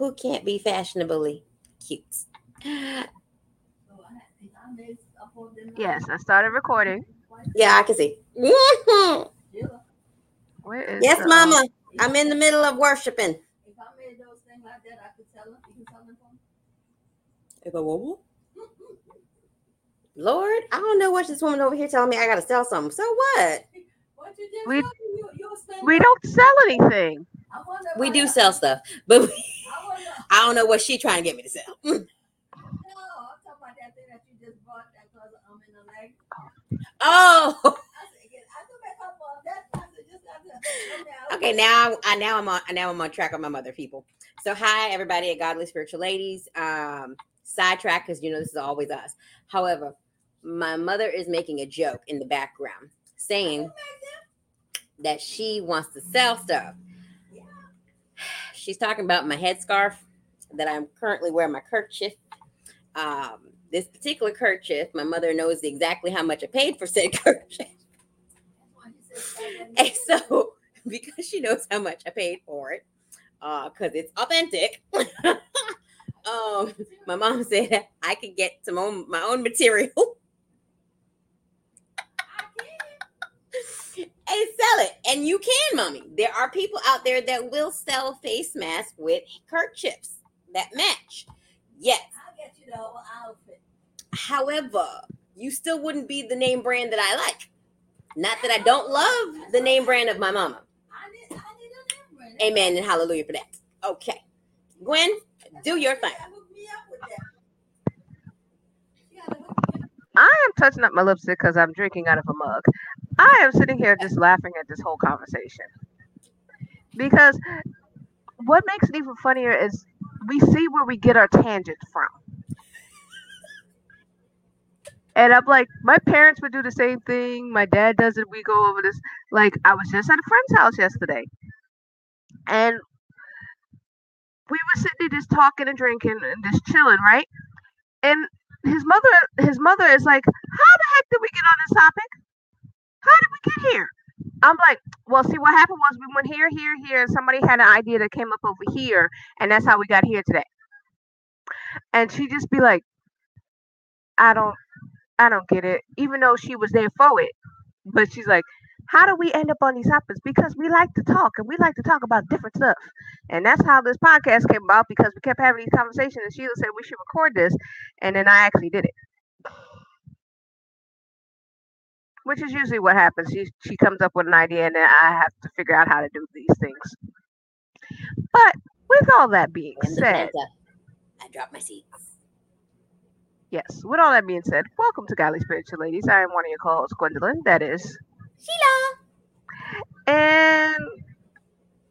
who can't be fashionably cute? Yes, I started recording. Yeah, I can see. Where is yes, the, um, Mama. I'm in the middle of worshiping. If I made those things like that, I could sell them. You can sell them for me. If I what? Lord, I don't know what this woman over here telling me I gotta sell something. So what? What you We- you, We don't sell anything. I We do sell stuff, but we- I don't know what she trying to get me to sell. No, I'm talking about that thing that you just bought that cause I'm in the leg. Oh, I said, "Yeah, I could make up on that. I said, just got to. okay. Now I now I'm on now I'm on track with my mother people. So hi everybody at Godly Spiritual Ladies. Um, sidetrack because you know this is always us. However, my mother is making a joke in the background saying that she wants to sell stuff. She's talking about my headscarf that I'm currently wearing my kerchief. Um, this particular kerchief, my mother knows exactly how much I paid for said kerchief. And so, because she knows how much I paid for it, because it's authentic, um, my mom said I could get some own, my own material and sell it. And you can, mommy. There are people out there that will sell face masks with kerchiefs that match. Yes. I'll get you the whole outfit. However, you still wouldn't be the name brand that I like. Not that I don't love the name brand of my mama. I need, I need a name brand. Amen and hallelujah for that. Okay. Gwen, do your thing. Hook me up with that. You gotta hook me up. I am touching up my lipstick because I'm drinking out of a mug. I am sitting here just laughing at this whole conversation. Because what makes it even funnier is we see where we get our tangents from. And I'm like, my parents would do the same thing. My dad does it. We go over this. Like, I was just at a friend's house yesterday. And we were sitting there just talking and drinking and just chilling, right? And his mother his mother is like, How the heck did we get on this topic? How did we get here? I'm like, well, see what happened was we went here, here, here, and somebody had an idea that came up over here, and that's how we got here today. And she just be like, I don't I don't get it. Even though she was there for it. But she's like, how do we end up on these topics? Because we like to talk and we like to talk about different stuff. And that's how this podcast came about because we kept having these conversations and Sheila said we should record this and then I actually did it. Which is usually what happens. She she comes up with an idea and then I have to figure out how to do these things. But with all that being And said, I dropped my seats. yes, with all that being said, welcome to Godly Spiritual Ladies. I am one of your co-hosts, Gwendolyn. That is Sheila. and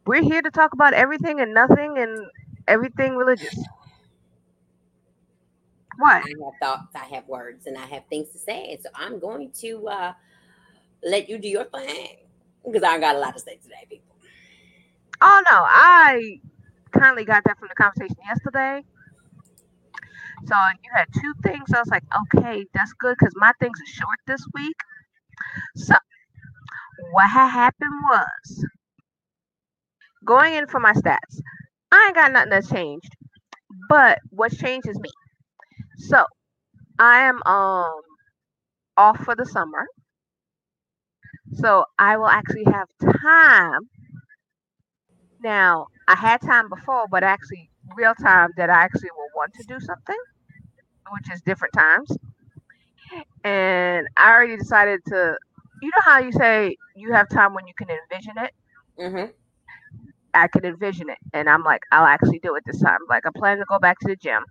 we're here to talk about everything and nothing and everything religious. What? I have thoughts, I have words, and I have things to say. And so I'm going to uh, let you do your thing because I got a lot to say today, people. Oh no, I kindly got that from the conversation yesterday. So you had two things. I was like, okay, that's good because my things are short this week. So what had happened was going in for my stats. I ain't got nothing that's changed, but what changed is me. So I am um off for the summer. So I will actually have time now, I had time before, but actually real time that I actually will want to do something, which is different times. And I already decided to, you know how you say you have time when you can envision it? Mm-hmm. I can envision it. And I'm like, I'll actually do it this time. Like, I plan to go back to the gym.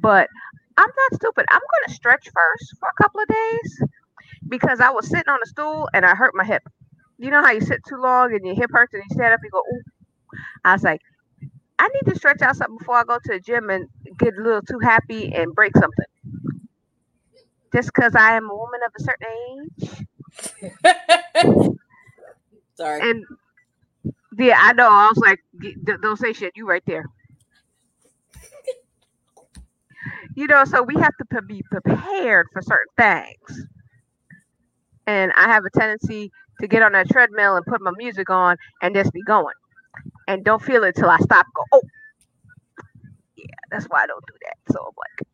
But I'm not stupid. I'm going to stretch first for a couple of days because I was sitting on a stool and I hurt my hip. You know how you sit too long and your hip hurts and you stand up, and you go, ooh. I was like, I need to stretch out something before I go to the gym and get a little too happy and break something. Just because I am a woman of a certain age. Sorry. And yeah, I know. I was like, don't say shit. You right there. You know, so we have to be prepared for certain things. And I have a tendency to get on that treadmill and put my music on and just be going. And don't feel it till I stop. Go, oh, yeah, That's why I don't do that. So I'm like,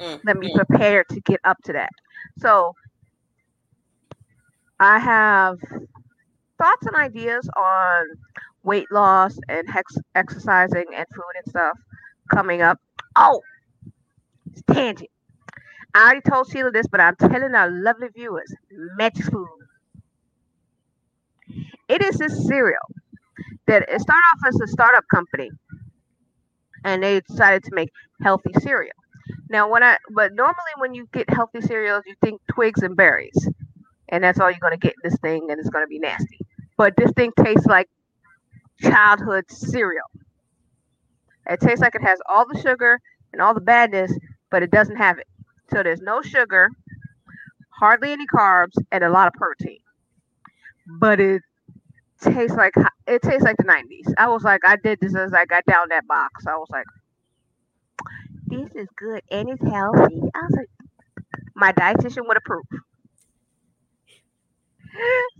Mm, let me mm. prepare to get up to that. So I have thoughts and ideas on weight loss and hex- exercising and food and stuff coming up. Oh, tangent. I already told Sheila this, but I'm telling our lovely viewers, Magic Spoon. It is this cereal that it started off as a startup company, and they decided to make healthy cereal. Now, when I but normally when you get healthy cereals, you think twigs and berries, and that's all you're gonna get in this thing, and it's gonna be nasty. But this thing tastes like childhood cereal. It tastes like it has all the sugar and all the badness, but it doesn't have it. So there's no sugar, hardly any carbs, and a lot of protein. But it tastes like it tastes like the 90s. I was like, I did this as I got down that box. I was like, this is good and it's healthy. I was like, my dietitian would approve.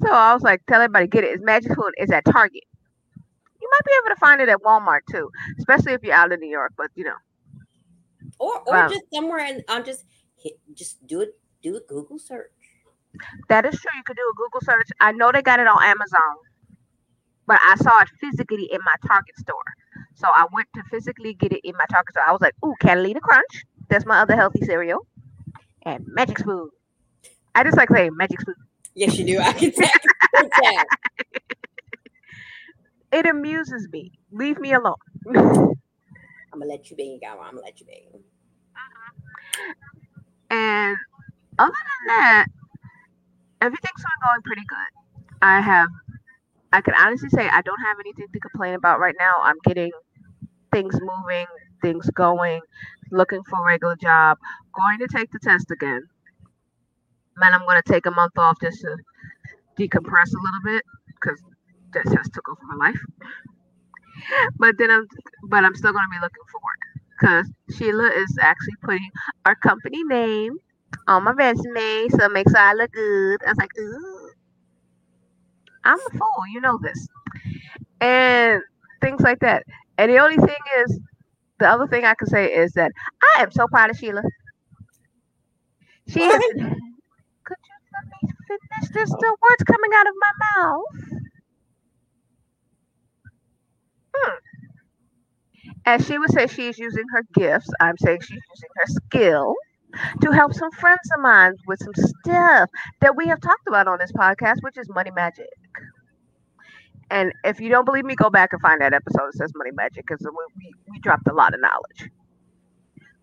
So I was like, tell everybody get it. It's Magic Food. It's at Target. You might be able to find it at Walmart too, especially if you're out in New York. But you know, Or or Wow. just somewhere and I'll just hit just do it do a Google search. that is true. You could do a Google search. I know they got it on Amazon, but I saw it physically in my Target store. So I went to physically get it in my Target store. I was like, ooh, Catalina Crunch. That's my other healthy cereal. And Magic Spoon. I just like saying Magic Spoon. Yes, you do. I can tell. I can tell. It amuses me. Leave me alone. I'm gonna let you be, Gawa. I'm gonna let you be. And other than that, everything's been going pretty good. I have, I can honestly say I don't have anything to complain about right now. I'm getting things moving, things going, looking for a regular job, going to take the test again. Man, I'm to take a month off just to decompress a little bit because that test took over my life. But then I'm, but I'm still going to be looking for work because Sheila is actually putting our company name on my resume, so it makes sure I look good. I was like, ooh, I'm a fool, you know this, and things like that. And the only thing is, the other thing I can say is that I am so proud of Sheila. She What? Could you let me finish? There's still words coming out of my mouth. Hmm. As she would say, she's using her gifts. I'm saying she's using her skill to help some friends of mine with some stuff that we have talked about on this podcast, which is money magic. And if you don't believe me, go back and find that episode that says money magic because we, we, we dropped a lot of knowledge.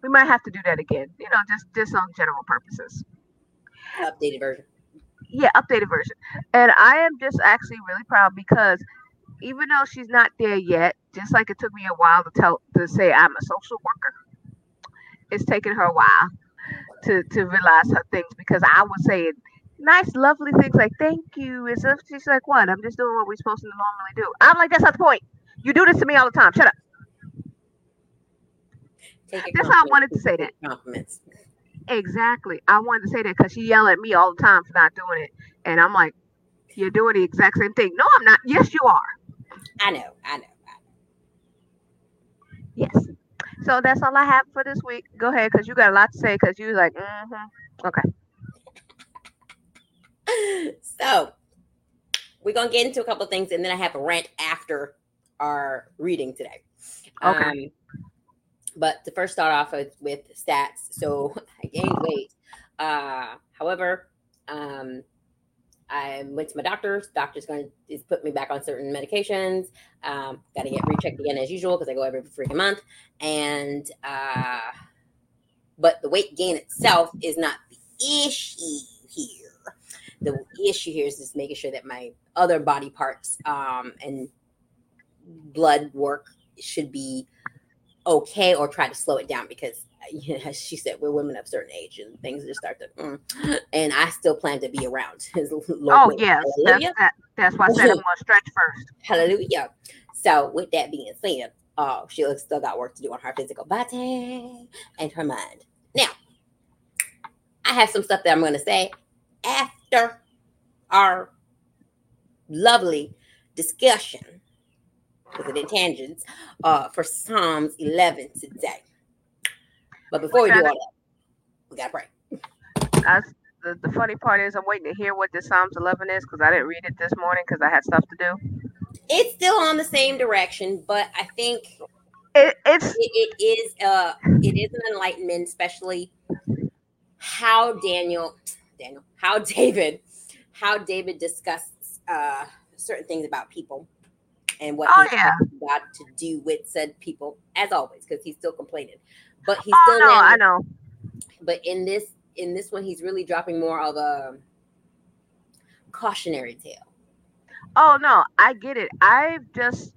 We might have to do that again, you know, just just on general purposes. Updated version. Yeah, updated version. And I am just actually really proud because even though she's not there yet, just like it took me a while to tell to say I'm a social worker, it's taken her a while to to realize her things because I was saying nice, lovely things like thank you. As if she's like, what? I'm just doing what we're supposed to normally do. I'm like, that's not the point. You do this to me all the time. Shut up. That's how I wanted to say take Compliments. Exactly. I wanted to say that because she yell at me all the time for not doing it. And I'm like, you're doing the exact same thing. No, I'm not. Yes, you are. I know. I know. I Yes. So that's all I have for this week. Go ahead, because you got a lot to say. Because you're like, mm-hmm. okay. So we're gonna get into a couple of things, and then I have a rant after our reading today. Okay. Um, but to first start off with, with stats, so I gained weight. Uh, however, um, I went to my doctor's. Doctor's going to put me back on certain medications. Um, Got to get rechecked again as usual because I go every freaking month. And uh, but the weight gain itself is not the issue here. The issue here is just making sure that my other body parts um, and blood work should be okay or try to slow it down because she said we're women of a certain age and things just start to mm, and i still plan to be around Oh yes, that's hallelujah. that, that's why I said I'm gonna stretch first. hallelujah. So with that being said uh she still got work to do on her physical body and her mind. Now i have some stuff that i'm going to say after our lovely discussion because of the tangents, uh, for Psalms 11 today. But before we do all that, we gotta pray. The, the funny part is I'm waiting to hear what the Psalms 11 is because I didn't read it this morning because I had stuff to do. It's still on the same direction, but I think It, it's it, it is uh it is an enlightenment, especially how Daniel Daniel how David how David discussed uh certain things about people and what Oh, he yeah. got to do with said people as always because he's still complaining but he's still oh still no, I know. but in this in this one he's really dropping more of a cautionary tale Oh no, I get it. I just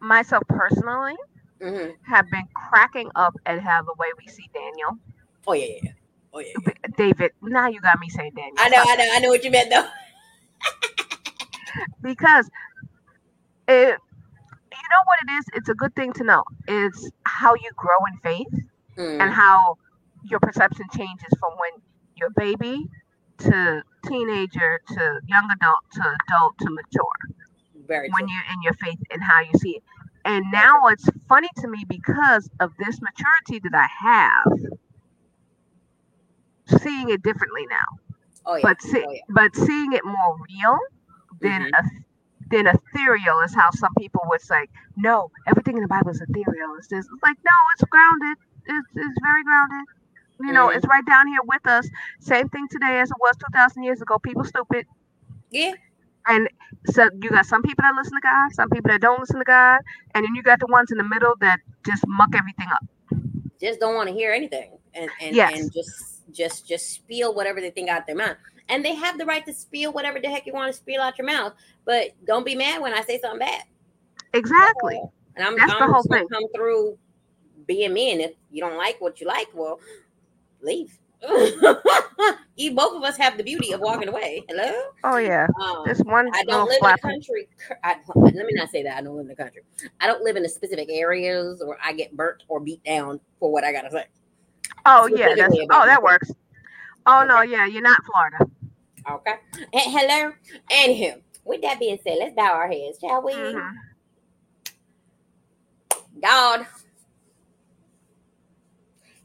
myself personally Mhm. have been cracking up at how the way we see Daniel. oh yeah yeah yeah oh yeah, yeah. David, now you got me saying Daniel. i know i know i know what you meant though because it you know what it is it's a good thing to know it's how you grow in faith Mm, and how your perception changes from when you're a baby to teenager to young adult to adult to mature. Very when true. you're in your faith and how you see it. And now it's funny to me because of this maturity that i have seeing it differently now. Oh yeah. But see, oh yeah. but seeing it more real than Mhm. a than ethereal is how some people would say no everything in the bible is ethereal. It's this it's like no it's grounded it's, it's very grounded. You know it's right down here with us. Same thing today as it was 2000 years ago. People stupid. Yeah. And so you got some people that listen to god some people that don't listen to god and then you got the ones in the middle that just muck everything up. Just don't want to hear anything and and, Yes. and just just just spiel whatever they think out their mouth. And they have the right to spiel whatever the heck you want to spiel out your mouth but don't be mad when i say something bad. Exactly. And i'm, That's I'm the whole thing. come through being me and if you don't like what you like well leave you both of us have the beauty of walking away hello oh yeah um, this one I don't live flapper. in the country. I, let me not say that. I don't live in the country. I don't live in the specific areas where I get burnt or beat down for what I gotta say. oh yeah that's oh that works oh no yeah you're not florida Okay. And hello. And Anywho, with that being said, let's bow our heads, shall we? Mhm. God,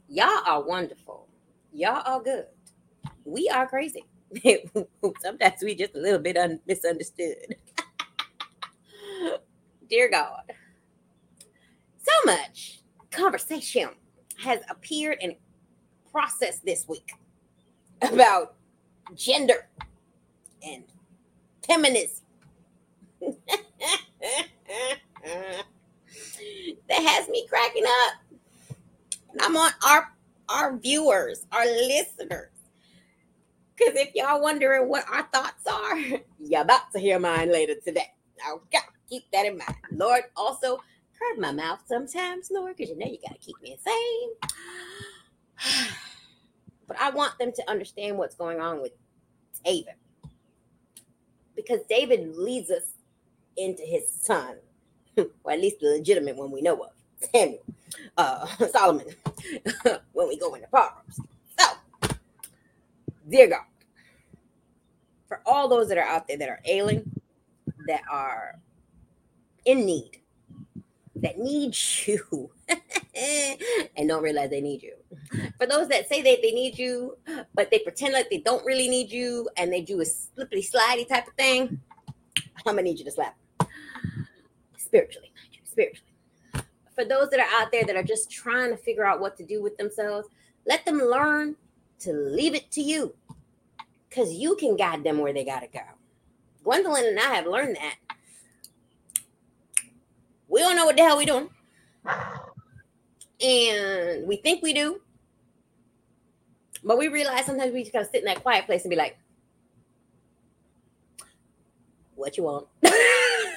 y'all are wonderful. Y'all are good. We are crazy. Sometimes we just a little bit un- misunderstood. Dear God, so much conversation has appeared and processed this week about gender and feminism. that has me cracking up. I'm on our our viewers, our listeners. Because if y'all wondering what our thoughts are, you're about to hear mine later today. Okay, keep that in mind. Lord, also curb my mouth sometimes, Lord, because you know you gotta keep me sane. But I want them to understand what's going on with David. Because David leads us into his son, or at least the legitimate one we know of, Samuel, uh, Solomon, when we go into Proverbs. So, dear God, for all those that are out there that are ailing, that are in need, that need you, and don't realize they need you. For those that say that they need you, but they pretend like they don't really need you, and they do a slippity slidey type of thing, I'm gonna need you to slap spiritually, spiritually. For those that are out there that are just trying to figure out what to do with themselves, let them learn to leave it to you, because you can guide them where they gotta go. Gwendolyn and I have learned that. We don't know what the hell we're doing. And we think we do. But we realize sometimes we just gotta sit in that quiet place and be like, what you want?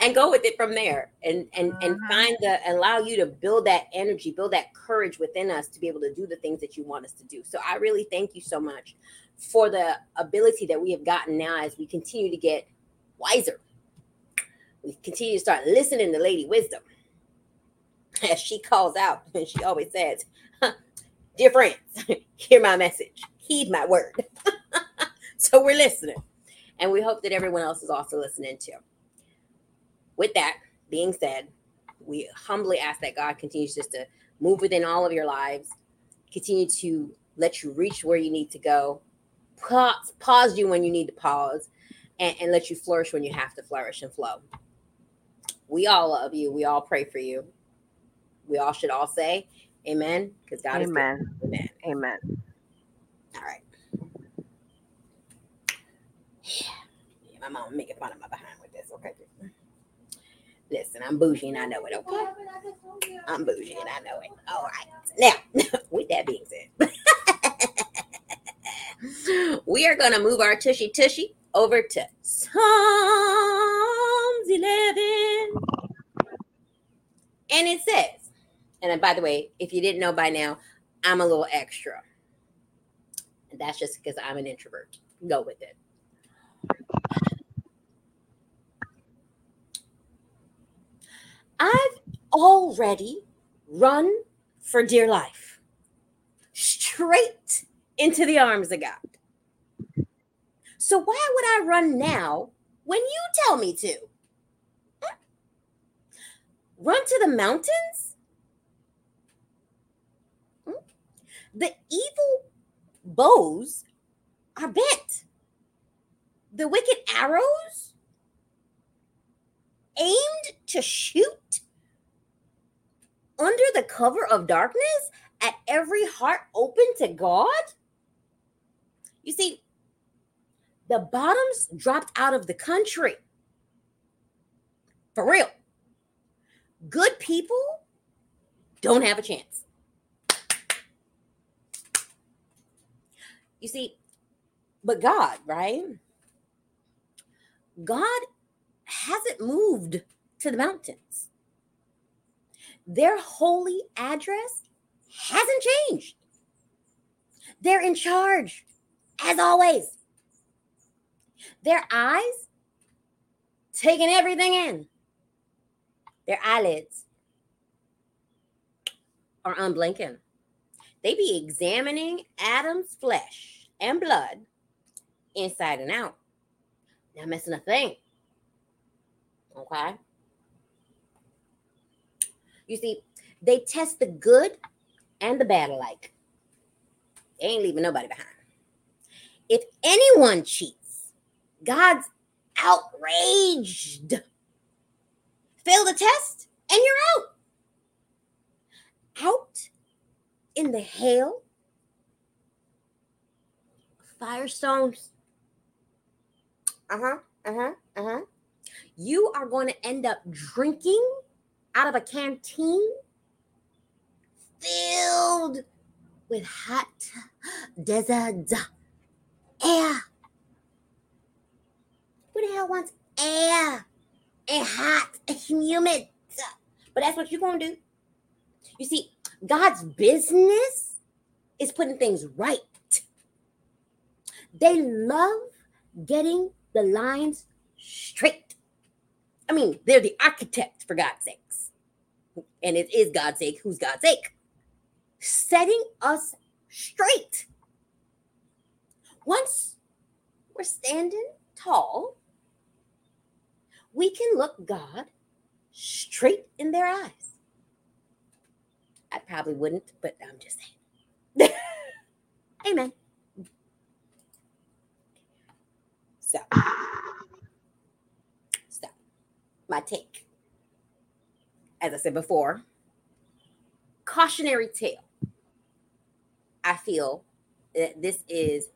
and go with it from there and and and Mhm. find the allow you to build that energy build that courage within us to be able to do the things that you want us to do. So i really thank you so much for the ability that we have gotten now as we continue to get wiser. We continue to start listening to lady wisdom as she calls out and she always says dear friends hear my message heed my word. So we're listening and we hope that everyone else is also listening too with that being said, we humbly ask that God continues just to move within all of your lives, continue to let you reach where you need to go, pause, pause you when you need to pause, and, and let you flourish when you have to flourish and flow. We all love you. We all pray for you. We all should all say amen because God Amen. is good. Amen. Amen. All right. Yeah. yeah my mom making fun of my behind with this. Okay. Listen, I'm bougie and I know it. Okay. I'm bougie and I know it. All right. Now, with that being said, we are going to move our tushy tushy over to Psalms 11. And it says, and by the way, if you didn't know by now, I'm a little extra. And that's just because I'm an introvert. Go with it. I've already run for dear life straight into the arms of God. So why would I run now when you tell me to? Run to the mountains? Hmm? The evil bows are bent. The wicked arrows aimed to shoot under the cover of darkness at every heart open to God? You see, the bottoms dropped out of the country. For real. Good people don't have a chance. You see, but God, right? God hasn't moved to the mountains. Their holy address hasn't changed. They're in charge, as always. Their eyes taking everything in. Their eyelids are unblinking. They be examining Adam's flesh and blood inside and out. Not missing a thing. Okay. You see, they test the good and the bad alike. They ain't leaving nobody behind. If anyone cheats, God's outraged. Fail the test, and you're out. Out in the hail, firestones. Uh huh. Uh huh. Uh huh. You are going to end up drinking out of a canteen filled with hot desert air. Who the hell wants air and hot and humid? But that's what you're going to do. You see, God's business is putting things right. They love getting the lines straight. I mean, they're the architects, for God's sakes. And it is God's sake. Who's God's sake? Setting us straight. Once we're standing tall, we can look God straight in their eyes. I probably wouldn't, but I'm just saying. Amen. So. My take. As I said before, cautionary tale. I feel that this is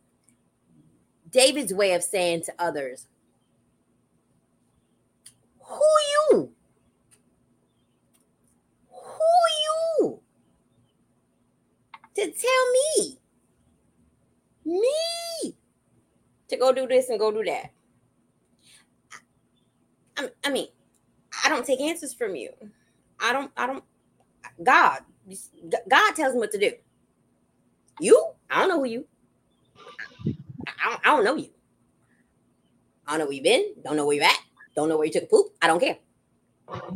David's way of saying to others, Who you? Who you? To tell me, me, to go do this and go do that. I, I mean, I don't take answers from you. I don't, I don't, God, God tells me what to do. You, I don't know who you. I don't, I don't know you. I don't know where you've been. Don't know where you're at. Don't know where you took a poop. I don't care.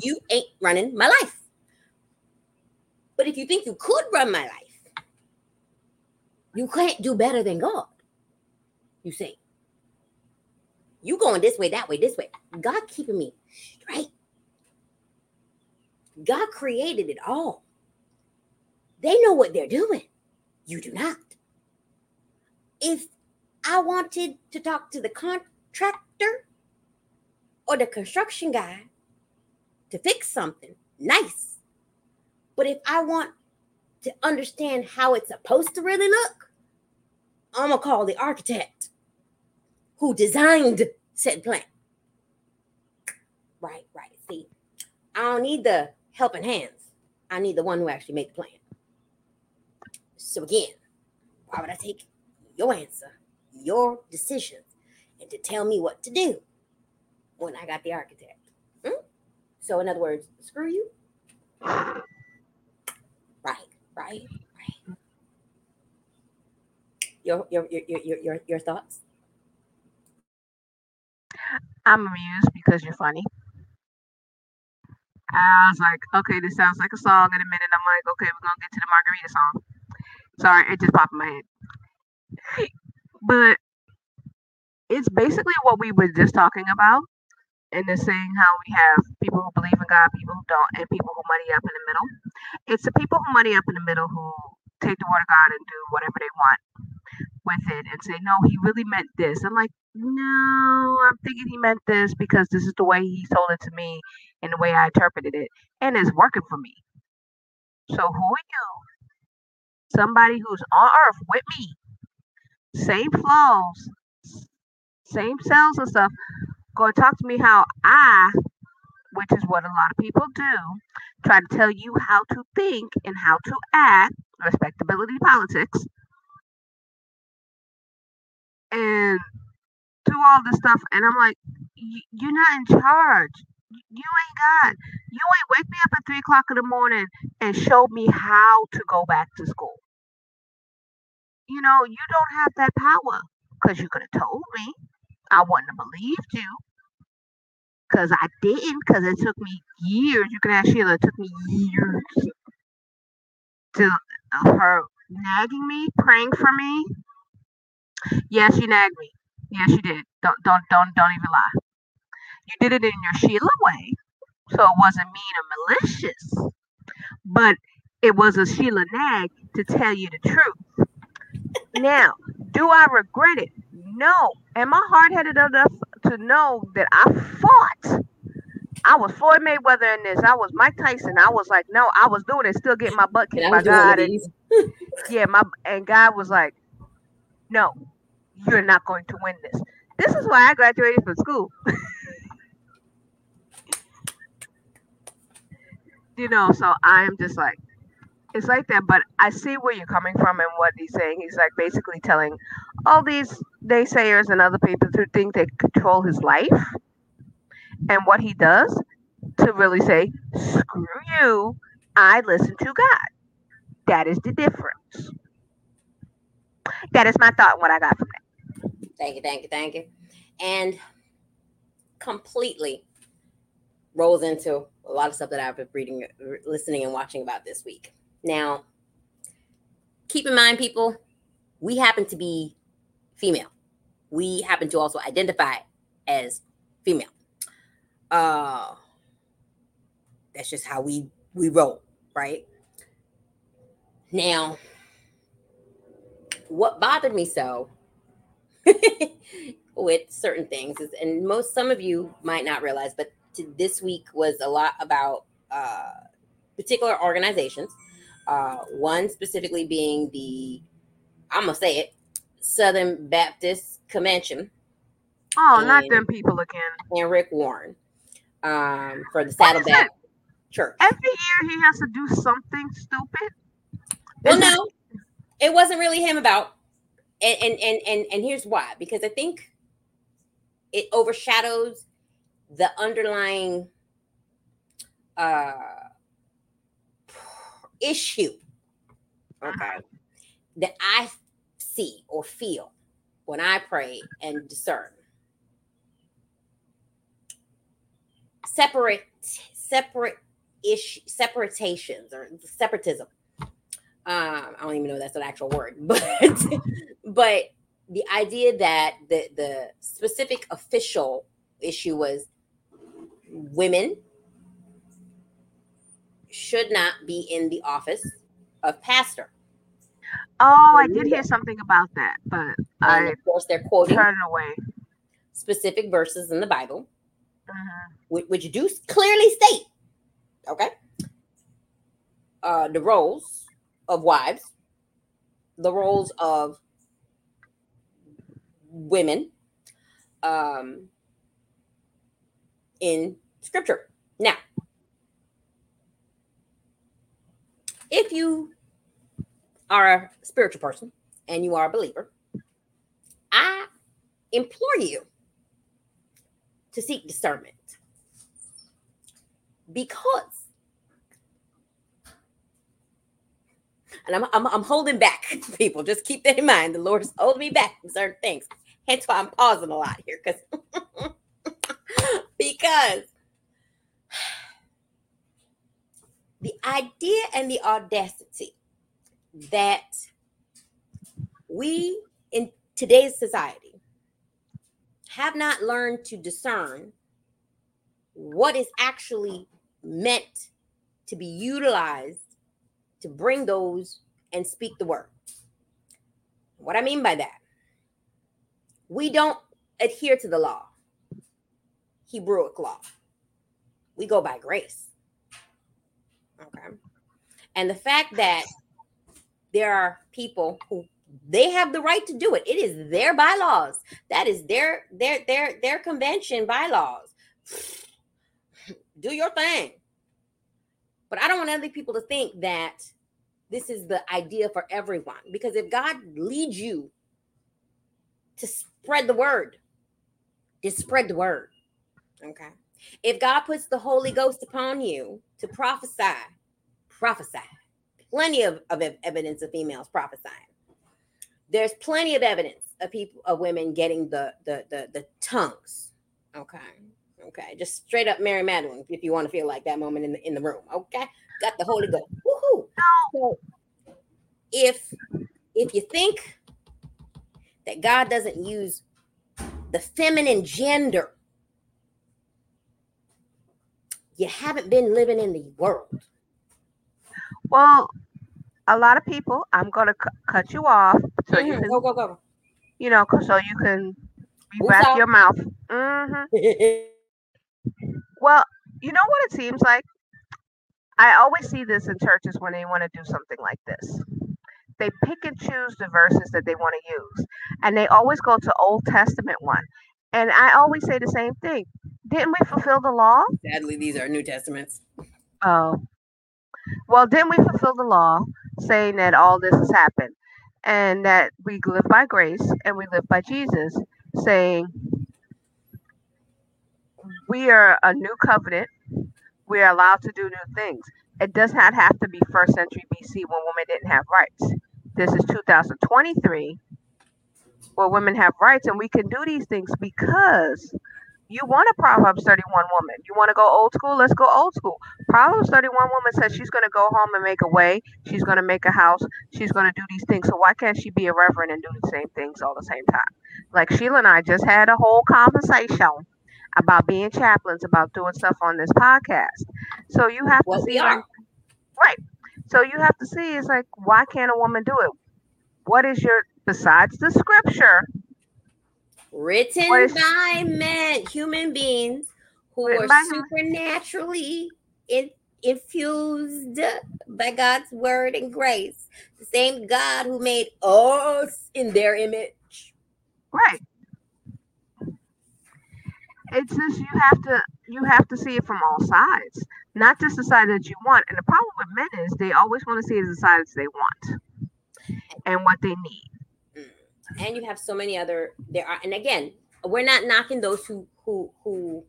You ain't running my life. But if you think you could run my life, you can't do better than God. You say, you going this way, that way, this way. God keeping me straight. God created it all. They know what they're doing. You do not. If I wanted to talk to the contractor or the construction guy to fix something, nice. But if I want to understand how it's supposed to really look, I'm gonna call the architect who designed said plan. Right, right. See, I don't need the helping hands. I need the one who actually made the plan. So again, why would I take your answer, your decisions, and to tell me what to do when I got the architect? Hmm? So in other words, screw you. Right, right, right. Your your your your your, your thoughts? I'm amused because you're funny. I was like, okay, this sounds like a song. In a minute, I'm like, okay, we're gonna get to the margarita song. Sorry, it just popped in my head. But it's basically what we were just talking about, and the saying how we have people who believe in God, people who don't, and people who money up in the middle. It's the people who money up in the middle who take the word of God and do whatever they want with it and say, no, he really meant this. I'm like, no, I'm thinking he meant this because this is the way he told it to me and the way I interpreted it. And it's working for me. So who are you? Somebody who's on earth with me, same flaws, same cells and stuff, go talk to me how I, which is what a lot of people do, try to tell you how to think and how to act, respectability politics, and do all this stuff. And I'm like, you're not in charge. You ain't God. You ain't wake me up at three o'clock in the morning and show me how to go back to school. You know, you don't have that power because you could have told me. I wouldn't have believed you because I didn't because it took me years. You can ask Sheila, it took me years to uh, her nagging me, praying for me, Yes, she nagged me. Yes, you did. Don't don't don't don't even lie. You did it in your Sheila way, so it wasn't mean or malicious, but it was a Sheila nag to tell you the truth. Now, do I regret it? No. Am I hard headed enough to know that I fought? I was Floyd Mayweather in this. I was Mike Tyson. I was like, no, I was doing it, still getting my butt kicked by God. And, yeah, my and God was like, no, you're not going to win this. This is why I graduated from school. you know, so I'm just like, it's like that. But I see where you're coming from and what he's saying. He's like basically telling all these naysayers and other people who think they control his life and what he does to really say, screw you, I listen to God. That is the difference. That is my thought, what I got from that. Thank you, thank you, thank you. And completely rolls into a lot of stuff that I've been reading, listening, and watching about this week. Now, keep in mind, people, we happen to be female. We happen to also identify as female. Uh, that's just how we we roll, right? Now, what bothered me so with certain things. And most, some of you might not realize, but to, this week was a lot about uh, particular organizations. Uh, one specifically being the, I'm gonna say it, Southern Baptist Convention. Oh, and, not them people again. And Rick Warren um, for the Saddleback Church. Every year he has to do something stupid. Well, no, it wasn't really him about and and and and, and here's why because i think it overshadows the underlying uh issue okay that i see or feel when i pray and discern. Separate separate issue separatations or separatism um, I don't even know if that's an actual word, but but the idea that the the specific official issue was women should not be in the office of pastor. Oh, I did hear something about that, but And I of course, they're quoting turned away. specific verses in the Bible, Mhm. which, which do clearly state, okay, uh, the roles of wives, the roles of women um, in scripture. Now, if you are a spiritual person and you are a believer, I implore you to seek discernment because and I'm, I'm, I'm holding back people. Just keep that in mind. The lord's holding me back from certain things. Hence why i'm pausing a lot here because because the idea and the audacity that we in today's society have not learned to discern what is actually meant to be utilized to bring those and speak the word. What I mean by that, we don't adhere to the law, Hebrewic law. We go by grace. Okay. And the fact that there are people who they have the right to do it. It is their bylaws. That is their their their their convention bylaws. Do your thing. But I don't want other people to think that this is the idea for everyone because if God leads you to spread the word, just spread the word. Okay. If God puts the Holy Ghost upon you to prophesy, prophesy. Plenty of, of evidence of females prophesying. There's plenty of evidence of people of women getting the the the, the tongues. Okay. Okay. Just straight up Mary Magdalene, if you want to feel like that moment in the in the room. Okay. Got the Holy Ghost. Woohoo. So if if you think that God doesn't use the feminine gender, you haven't been living in the world. Well, a lot of people. I'm gonna cu- cut you off so you Mhm. can, Go, go, go. you know, so you can wrap your mouth. hmm Well, you know what it seems like? I always see this in churches when they want to do something like this. They pick and choose the verses that they want to use, and they always go to Old Testament one. And I always say the same thing. Didn't we fulfill the law? Sadly, these are New Testaments. Oh. Well, didn't we fulfill the law saying that all this has happened and that we live by grace and we live by Jesus, saying we are a new covenant. We are allowed to do new things. It does not have to be first century BC when women didn't have rights. This is 2023 where women have rights and we can do these things because you want a Proverbs 31 woman. You want to go old school? Let's go old school. Proverbs 31 woman says she's going to go home and make a way. She's going to make a house. She's going to do these things. So why can't she be a reverend and do the same things all the same time? Like Sheila and I just had a whole conversation about being chaplains, about doing stuff on this podcast. So you have to What we see, like, right. So you have to see, it's like, why can't a woman do it? What is your, besides the scripture, Written is- by men, human beings who Written were by human- supernaturally in, infused by God's word and grace. The same God who made us in their image. Right. It's just you have to you have to see it from all sides, not just the side that you want. And the problem with men is they always want to see it as the sides they want and what they need. Mm. and you have so many other there are and again we're not knocking those who who who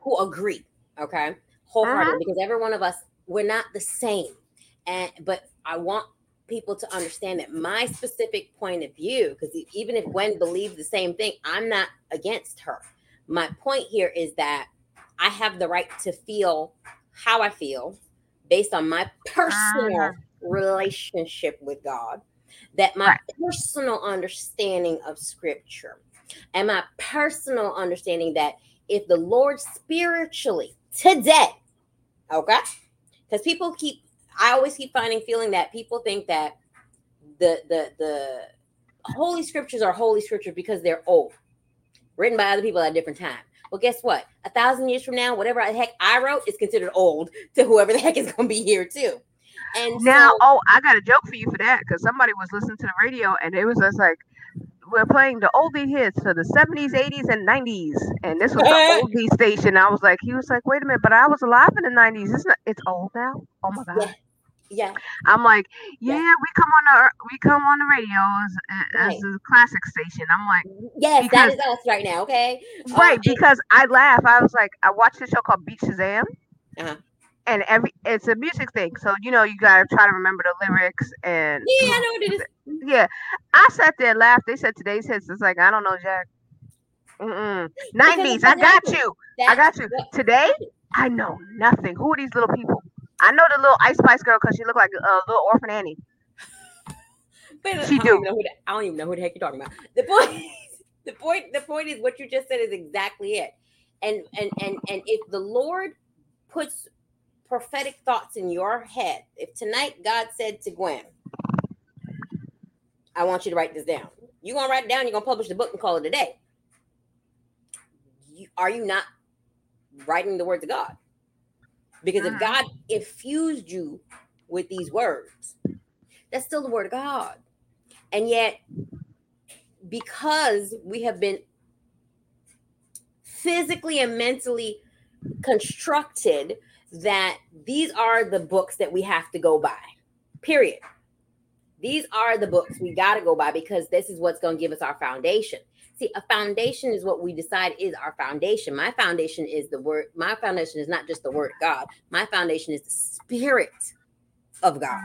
who agree okay wholeheartedly mm-hmm. because every one of us we're not the same and but i want people to understand that my specific point of view because even if gwen believes the same thing i'm not against her my point here is that i have the right to feel how i feel based on my personal uh-huh. relationship with god that my Right. personal understanding of scripture and my personal understanding that if the Lord spiritually today, okay, because people keep. I always keep finding feeling that people think that the the the holy scriptures are holy scriptures because they're old, written by other people at a different time. Well, guess what? A thousand years from now, whatever the heck I wrote is considered old to whoever the heck is going to be here too. And Now, so, oh, I got a joke for you for that because somebody was listening to the radio and it was just like, we're playing the oldie hits of the 70s, 80s, and 90s. And this was the oldie station. I was like, he was like, wait a minute, but I was alive in the 90s. It's not, it's old now. Oh my God. Yeah. yeah, I'm like, yeah, Yeah. we come on the we come on the radio as, as Right. a classic station. I'm like, yes, Because- that is us right now. Okay, Uh, right, and- because I laugh. I was like, I watched a show called Beat Shazam. Uh-huh. And every it's a music thing, so you know you gotta try to remember the lyrics and yeah, I know what it is. yeah. I sat there and laughed. They said today's hits. It's like I don't know, Jack. Nineties. I got you. I got you. Today, I know nothing. Who are these little people? I know the little Ice Spice girl because she looked like a little orphan Annie. But She I don't, do. the, I don't even know who the heck you're talking about. The point, the point, the point is what you just said is exactly it. And and and and if the Lord puts prophetic thoughts in your head, if tonight God said to Gwen, "I want you to write this down," you're gonna write it down. You're gonna publish the book and call it a day. You, are you not writing the words of God? Because if. God infused you with these words, that's still the word of God. And yet, because we have been physically and mentally constructed that these are the books that we have to go by, period. These are the books we got to go by because this is what's going to give us our foundation. See, a foundation is what we decide is our foundation. My foundation is the word, my foundation is not just the word God, my foundation is the spirit of God.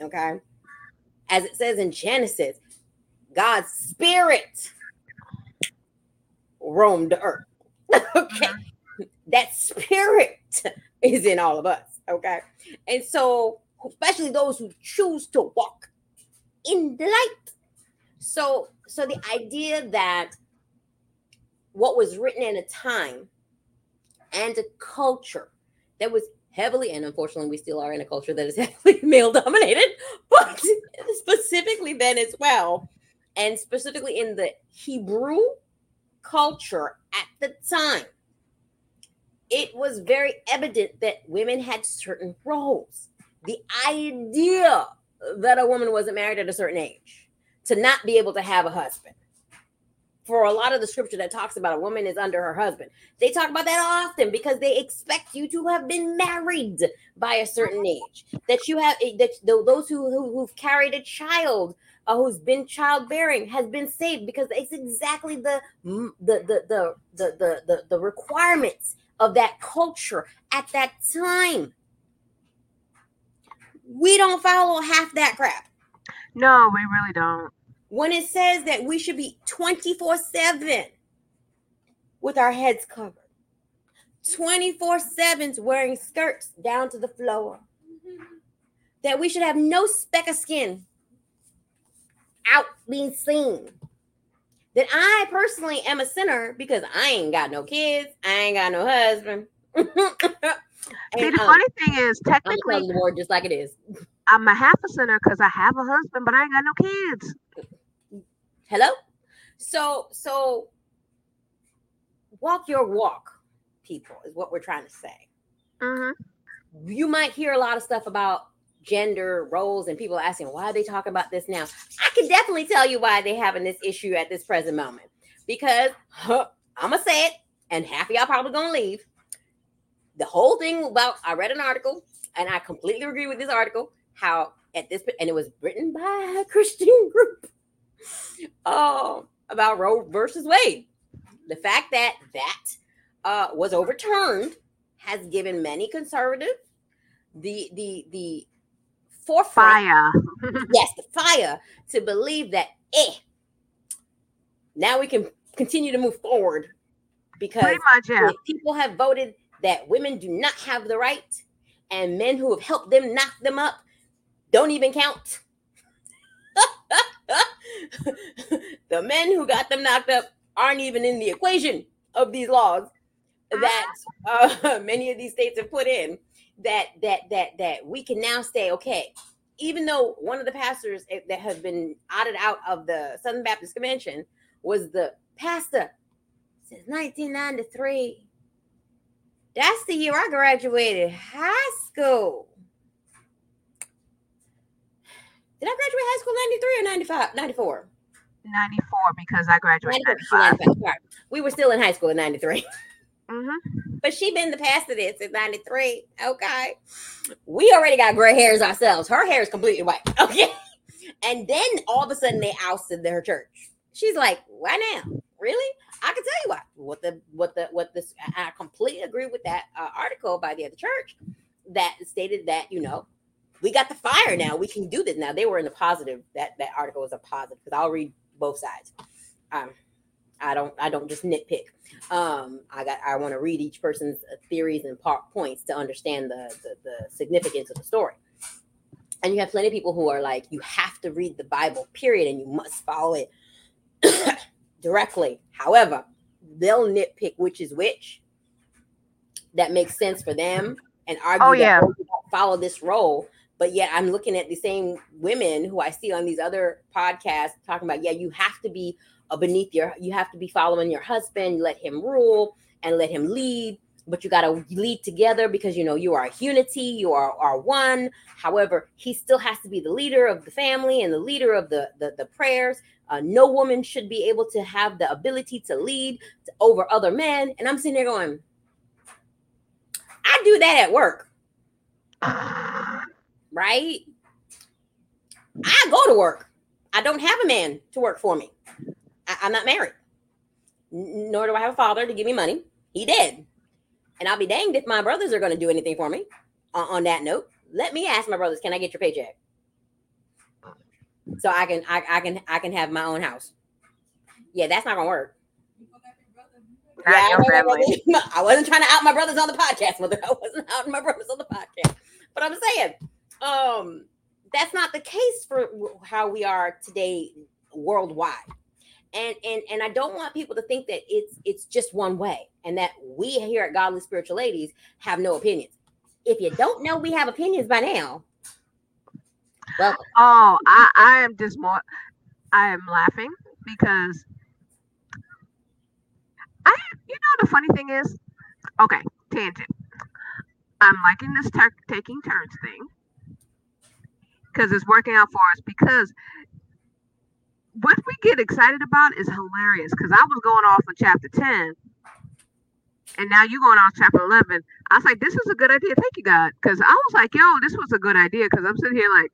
Mm. Okay. As it says in Genesis, God's spirit roamed the earth. okay. Mm-hmm. That spirit is in all of us. Okay. And so, especially those who choose to walk in the light. So, so the idea that what was written in a time and a culture that was heavily, and unfortunately, we still are in a culture that is heavily male dominated, but specifically then as well, and specifically in the Hebrew culture at the time, it was very evident that women had certain roles. The idea that a woman wasn't married at a certain age to not be able to have a husband. For a lot of the scripture that talks about a woman is under her husband, they talk about that often because they expect you to have been married by a certain age. That you have that those who, who who've carried a child uh, who's been childbearing has been saved because it's exactly the the the the the the, the, the requirements of that culture at that time. We don't follow half that crap. No, we really don't. When it says that we should be 24 7 with our heads covered, 24 7 wearing skirts down to the floor, that we should have no speck of skin out being seen. That I personally am a sinner because I ain't got no kids, I ain't got no husband. See, And, the um, funny thing is, technically, the word just like it is. I'm a half a sinner because I have a husband, but I ain't got no kids. Hello? So, so walk your walk, people, is what we're trying to say. hmm You might hear a lot of stuff about gender roles and people asking why are they talking about this now. I can definitely tell you why they're having this issue at this present moment. Because huh, I'm gonna say it, and half of y'all probably gonna leave. The whole thing about I read an article, and I completely agree with this article. How at this and it was written by a Christian group. Oh, about Roe versus Wade. The fact that that uh, was overturned has given many conservatives the the the forefront Fire. yes, the fire to believe that eh, now we can continue to move forward because much, yeah. people have voted that women do not have the right and men who have helped them knock them up don't even count. the men who got them knocked up aren't even in the equation of these laws that uh, many of these states have put in that that that that we can now say, okay, even though one of the pastors eh, that has been audit out of the Southern Baptist Convention was the pastor since 1993. That's the year I graduated high school. Did I graduate high school 93 or 95? 94. 94 because I graduated 95. 95. We were still in high school in 93. hmm But she been the pastor there since 93. Okay. We already got gray hairs ourselves. Her hair is completely white. Okay. And then all of a sudden they ousted her church. She's like, why now? Really? I can tell you why. What the what the what this I completely agree with that uh, article by the other church that stated that, you know, we got the fire now. We can do this now. They were in the positive. That that article was a positive because I'll read both sides. Um, I don't I don't just nitpick. Um, I got I want to read each person's uh, theories and part points to understand the, the the significance of the story. And you have plenty of people who are like, you have to read the Bible, period, and you must follow it directly. However, they'll nitpick which is which. That makes sense for them and argue Oh, that oh, don't follow this role. But yet I'm looking at the same women who I see on these other podcasts talking about, yeah, you have to be beneath your, you have to be following your husband, let him rule and let him lead. But you got to lead together because you know you are a unity, you are, are one. However, he still has to be the leader of the family and the leader of the the, the prayers. Uh, no woman should be able to have the ability to lead to, over other men. And I'm sitting there going, I do that at work, right? I go to work. I don't have a man to work for me. I, I'm not married. Nor do I have a father to give me money. He did. And I'll be danged if my brothers are going to do anything for me. On, on that note, let me ask my brothers, can I get your paycheck? So I can I, I can I can have my own house. Yeah, that's not gonna work. Yeah, I your know my family. brothers- I wasn't trying to out my brothers on the podcast, mother. I wasn't out my brothers on the podcast. But I'm saying, um, that's not the case for how we are today worldwide. And and and I don't want people to think that it's it's just one way and that we here at Godly Spiritual Ladies have no opinions. If you don't know we have opinions by now, welcome. Oh, I, I am just more. I am laughing because I, you know, the funny thing is, okay, tangent. I'm liking this tur taking turns thing because it's working out for us. Because what we get excited about is hilarious. Because I was going off on chapter ten, and now you're going on chapter eleven. I was like, this is a good idea. Thank you, God. Because I was like, yo, this was a good idea. Because I'm sitting here like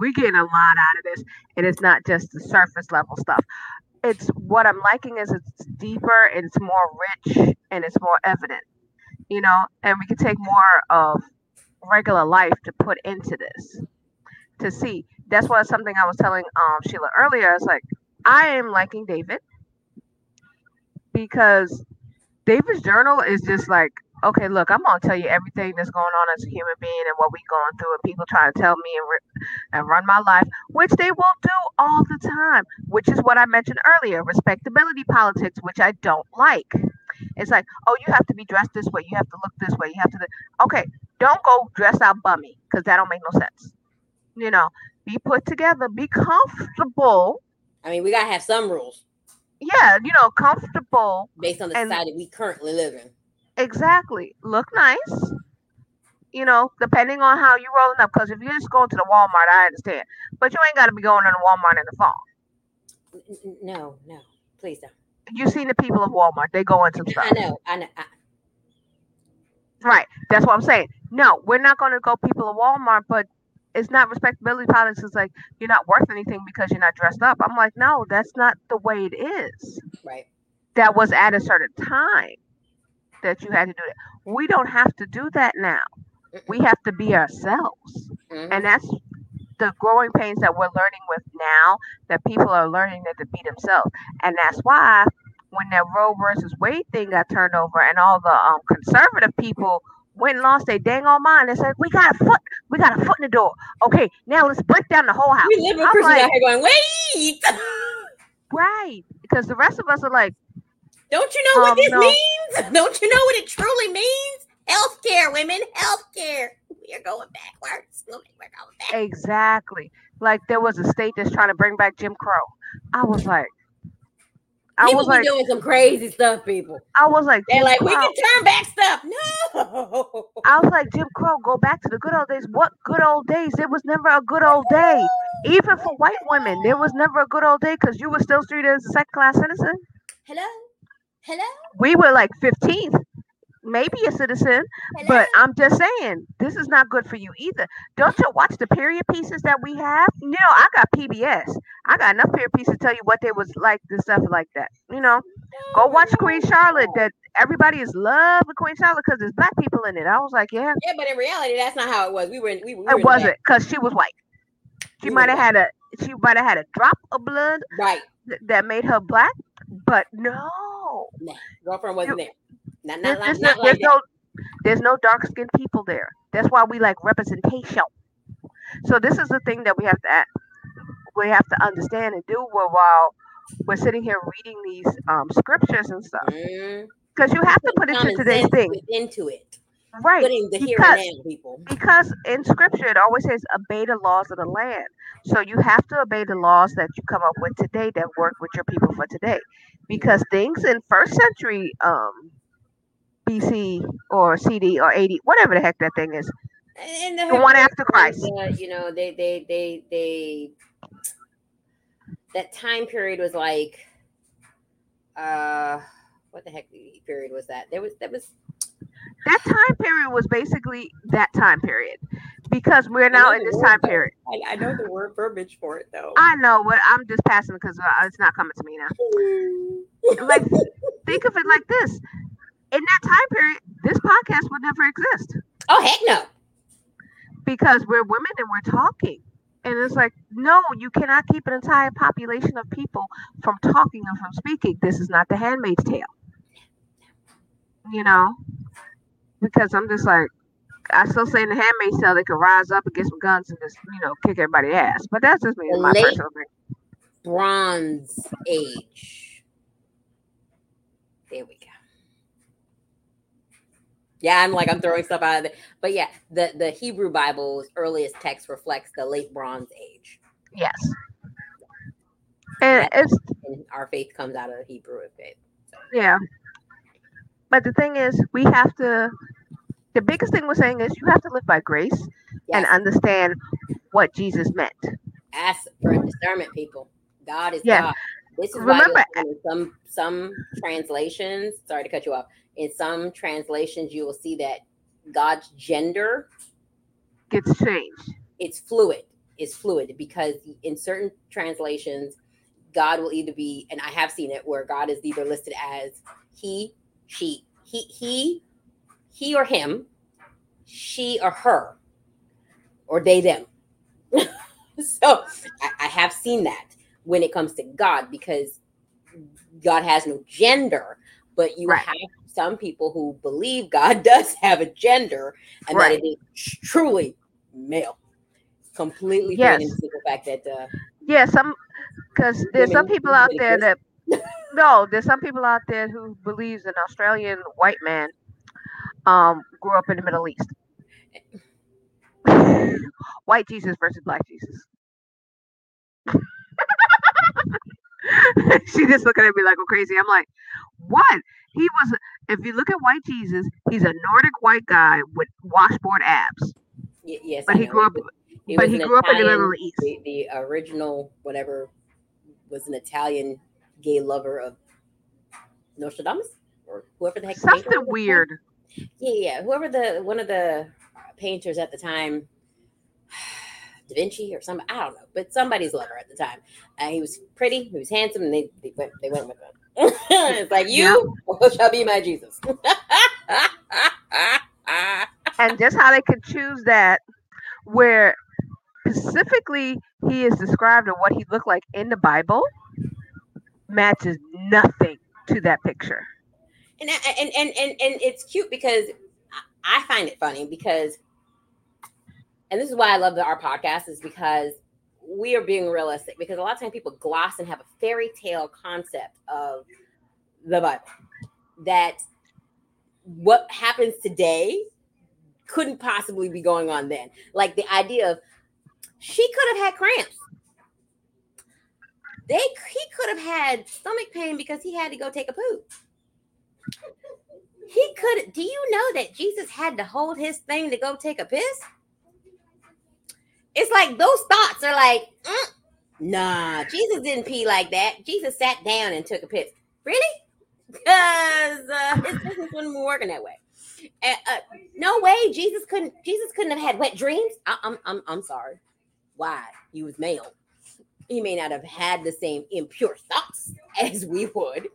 we're getting a lot out of this and it's not just the surface level stuff it's what i'm liking is it's deeper and it's more rich and it's more evident you know and we can take more of regular life to put into this to see that's why something i was telling um sheila earlier it's like i am liking david because david's journal is just like okay, look, I'm gonna tell you everything that's going on as a human being and what we going through, and people trying to tell me and, re- and run my life, which they will do all the time. Which is what I mentioned earlier, respectability politics, which I don't like. It's like, oh, you have to be dressed this way, you have to look this way, you have to. Okay, don't go dress out bummy because that don't make no sense. You know, be put together, be comfortable. I mean, we gotta have some rules Yeah, you know, comfortable based on the And- society we currently live in. Exactly. Look nice. You know, depending on how you're rolling up. Because if you're just going to the Walmart, I understand. But you ain't got to be going to the Walmart in the fall. No, no, please don't. You've seen the people of Walmart? They go into stuff. I know, I know. I, Right. That's what I'm saying. No, we're not going to go people of Walmart, but it's not respectability politics. It's like you're not worth anything because you're not dressed up. I'm like, no, that's not the way it is. right. That was at a certain time that you had to do that. We don't have to do that now. We have to be ourselves. Mhm. and that's the growing pains that we're learning with now that people are learning that to be themselves and that's why when that roe versus wade thing got turned over and all the um, conservative people went and lost their dang old mind and said we got a foot we got a foot in the door okay now let's break down the whole house We liberal I'm Christians like, out here going, wait. right because the rest of us are like Don't you know what Um, this no. means? Don't you know what it truly means? Healthcare, women, healthcare. We are going backwards. We're going back. Exactly. Like there was a state that's trying to bring back Jim Crow. I was like, I People was like, doing some crazy stuff, people. I was like, They're like, we can turn back stuff. No. I was like, Jim Crow, go back to the good old days. What good old days? There was never a good old day. Even for white women, there was never a good old day because you were still treated as a second class citizen. Hello? Hello? We were like 15th, maybe a citizen, Hello? but I'm just saying, this is not good for you either. Don't you watch the period pieces that we have? You know, I got PBS. I got enough period pieces to tell you what they was like, the stuff like that. You know, go watch Queen Charlotte. That everybody is loving Queen Charlotte because there's black people in it. I was like, yeah, Yeah, but in reality, that's not how it was. We were in, we, we were it wasn't because she was white. She We might have had a she might have had a drop of blood Right. th- that made her black, but no, Nah, girlfriend wasn't. Not, There- not, not, there's, not like there's no there's no dark skinned people there. That's why we like representation. So this is the thing that we have to we have to understand and do while while we're sitting here reading these um, scriptures and stuff that. Mm. because you have to put into Common today's thing, into it. right? Putting the here because- and now, people. because in scripture it always says obey the laws of the land so you have to obey the laws that you come up with today that work with your people for today because things in first century um bc or cd or 80 whatever the heck that thing is. And the one after christ. you know, they, they, they, they, that time period was like, uh, what the heck period was that? There was, that was, that time period was basically that time period because we're now in this word, time period. I, I know the word verbiage for it though. i know but i'm just passing because uh, it's not coming to me now. Like think of it like this in that time period this podcast would never exist oh heck no. because we're women and we're talking. And it's like, no, you cannot keep an entire population of people from talking and from speaking. This is not the handmaid's tale. You know? Because I'm just like, I still say in the handmaid's tale they could rise up and get some guns and just, you know, kick everybody's ass. But that's just me, my personal thing. Bronze Age. There we go. Yeah, I'm like I'm throwing stuff out of there, but yeah, the the Hebrew Bible's earliest text reflects the late Bronze Age, Yes. And it's and our faith comes out of the Hebrew faith. yeah. But the thing is, we have to the biggest thing we're saying is you have to live by grace and understand what Jesus meant. ask for discernment, people. God is Yeah. God. This is Remember- why in some some translations. Sorry to cut you off. In some translations, you will see that God's gender Gets changed. it's fluid. It's fluid because in certain translations, God will either be, and I have seen it where God is either listed as he, she, he, he, he or him, she or her, or they them. so I, I have seen that when it comes to God because God has no gender, but you Right. have some people who believe God does have a gender and Right. that it is truly male. Completely Yes. the fact that uh, Yeah, some because there's some people out there that no, there's some people out there who believes an Australian white man um grew up in the Middle East. white Jesus versus black Jesus. she just looking at me like I'm crazy. I'm like, what? He was. If you look at white Jesus, he's a Nordic white guy with washboard abs, y- yes, but I he know. grew up. It But he grew up in the Middle East. The, the original whatever was an Italian gay lover of Nostradamus or whoever the heck. Something weird. Yeah, yeah. Whoever the one of the painters at the time, Da Vinci or some, I don't know, but somebody's lover at the time. Uh, he was pretty, he was handsome, and they, they went they went with him. it's like you shall be my Jesus. and just how they could choose that where specifically he is described and what he looked like in the bible matches nothing to that picture and, and and and and it's cute because I find it funny because, and this is why I love our podcast is because we are being realistic. Because a lot of times people gloss and have a fairy tale concept of the Bible that what happens today couldn't possibly be going on then. Like the idea of she could have had cramps. They he could have had stomach pain because he had to go take a poop. He could. Do you know that Jesus had to hold his thing to go take a piss? It's like those thoughts are like, mm, nah, Jesus didn't pee like that. Jesus sat down and took a piss. Really? Because uh, his business wasn't working that way. Uh, uh, no way, Jesus couldn't. Jesus couldn't have had wet dreams. I, I'm, I'm, I'm sorry. Why? He was male. He may not have had the same impure thoughts as we would,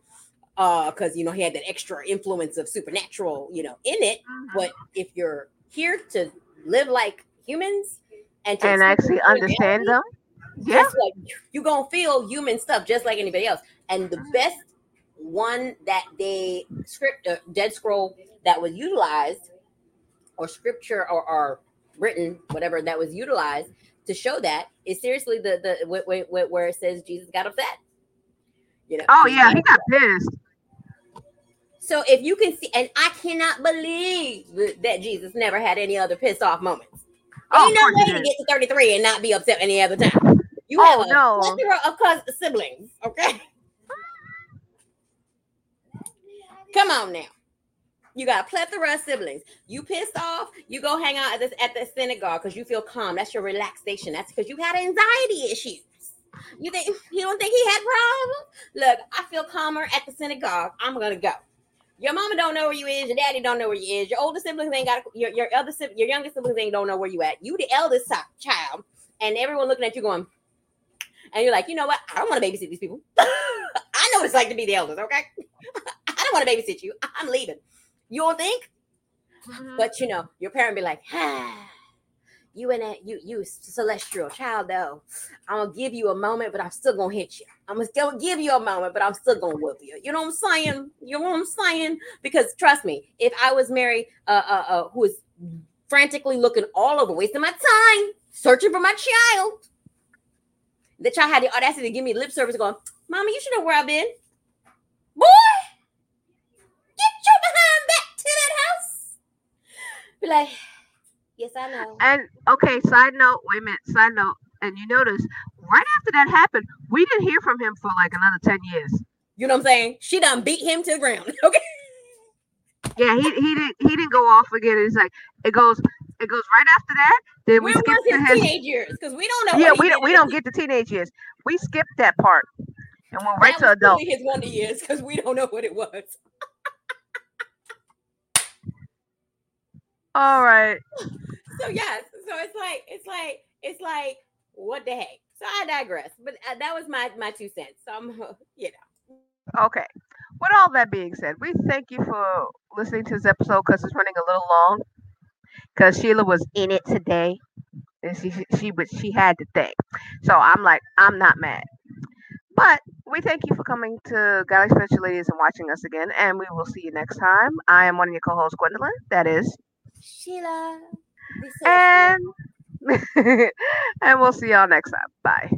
uh, because you know he had that extra influence of supernatural, you know, in it. Mm-hmm. But if you're here to live like humans and and actually understand them. Yeah. You're gonna feel human stuff just like anybody else. And the best one that they script uh, Dead Scroll that was utilized, or scripture or, or written, whatever that was utilized to show that is seriously the the wh- wh- wh- where it says Jesus got upset. You know. Oh yeah, he got pissed. So if you can see, and I cannot believe that Jesus never had any other pissed off moments. Oh, Ain't of no way to get to 33 and not be upset any other time. You Oh, have a no. plethora of cousins, siblings, okay? Come on now. You got a plethora of siblings. You pissed off, you go hang out at this at the synagogue because you feel calm. That's your relaxation. That's because you had anxiety issues. You think you don't think he had problems? Look, I feel calmer at the synagogue. I'm gonna go. Your mama don't know where you is. Your daddy don't know where you is. Your older siblings ain't got. Your your other your youngest siblings ain't don't know where you at. You the eldest chi- child, and everyone looking at you going, and you're like, you know what? I don't want to babysit these people. I know what it's like to be the eldest. Okay, I don't want to babysit you. I'm leaving. You don't think? Mhm. But you know, your parent be like, ah, you and that you you celestial child though. I'm gonna give you a moment, but I'm still gonna hit you. I'm gonna still give you a moment, but I'm still gonna whoop you. You know what I'm saying? You know what I'm saying? Because trust me, if I was married, uh, uh, uh who was frantically looking all over, wasting my time searching for my child, the child had the audacity to give me lip service, going, "Mama, you should know where I've been." Boy, get your behind back to that house. Be like, yes, I know. And okay, side note, wait a minute, side note, and you notice right after that happened, we didn't hear from him for like another 10 years. You know what I'm saying? She done beat him to the ground. Okay. Yeah, he he didn't he didn't go off again. It's like it goes it goes right after that. Then we Where skip to his his teenage years? Because we don't know. Yeah, we don't we don't get to teenage years. We skipped that part and went right that to was adult. his wonder years because we don't know what it was. All right. So yes, so it's like it's like it's like what the heck. So I digress, but uh, that was my my two cents. So I'm you know Okay. With all that being said, we thank you for listening to this episode because it's running a little long. Because Sheila was in it today, and she she was she had to think. So I'm like I'm not mad. But we thank you for coming to Godly Spiritual Ladies and watching us again, and we will see you next time. I am one of your co-hosts, Gwendolyn. That is, Sheila. And and we'll see y'all next time. Bye.